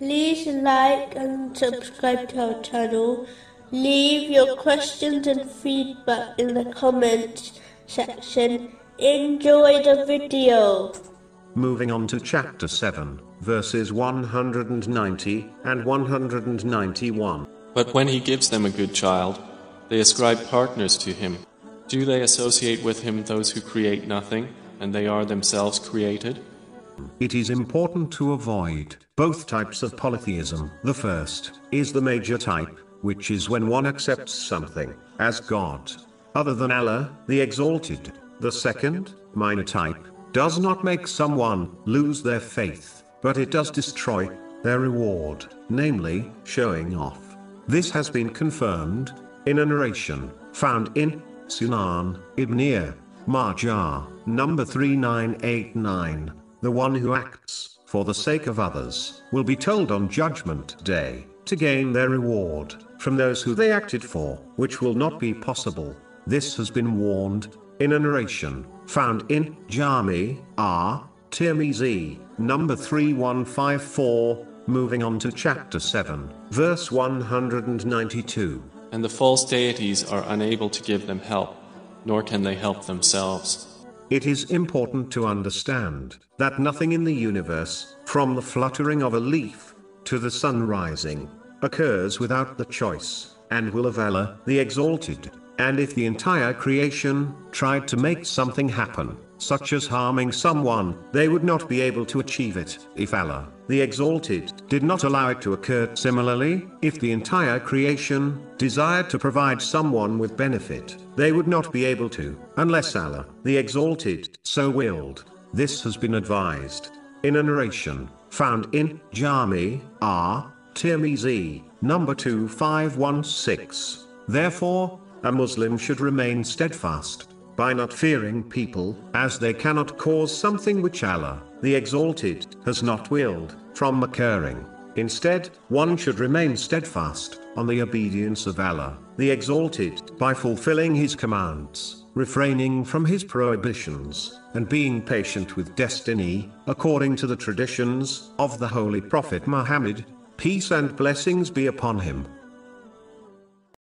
like and subscribe to our channel. Leave your questions and feedback in the comments section. Enjoy the video. Moving on to chapter 7, verses 190 and 191. But when he gives them a good child, they ascribe partners to him. Do they associate with him those who create nothing, and they are themselves created? It is important to avoid both types of polytheism. The first is the major type, which is when one accepts something as God, other than Allah, the Exalted. The second, minor type, does not make someone lose their faith, but it does destroy their reward, namely, showing off. This has been confirmed in a narration found in Sunan Ibn Majah, number 3989. The one who acts for the sake of others will be told on Judgment Day to gain their reward from those who they acted for, which will not be possible. This has been warned in a narration found in Jami R. Tirmizi, number 3154, moving on to chapter 7, verse 192. And the false deities are unable to give them help, nor can they help themselves. It is important to understand that nothing in the universe, from the fluttering of a leaf to the sun rising, occurs without the choice and will of Allah, the Exalted. And if the entire creation tried to make something happen, such as harming someone, they would not be able to achieve it if Allah, the Exalted, did not allow it to occur. Similarly, if the entire creation desired to provide someone with benefit, they would not be able to, unless Allah, the Exalted, so willed. This has been advised in a narration found in Jami R. Tirmizi, number 2516. Therefore, a Muslim should remain steadfast, by not fearing people, as they cannot cause something which Allah, the Exalted, has not willed, from occurring. Instead, one should remain steadfast, on the obedience of Allah, the Exalted, by fulfilling His commands, refraining from His prohibitions, and being patient with destiny, according to the traditions of the Holy Prophet Muhammad, peace and blessings be upon him.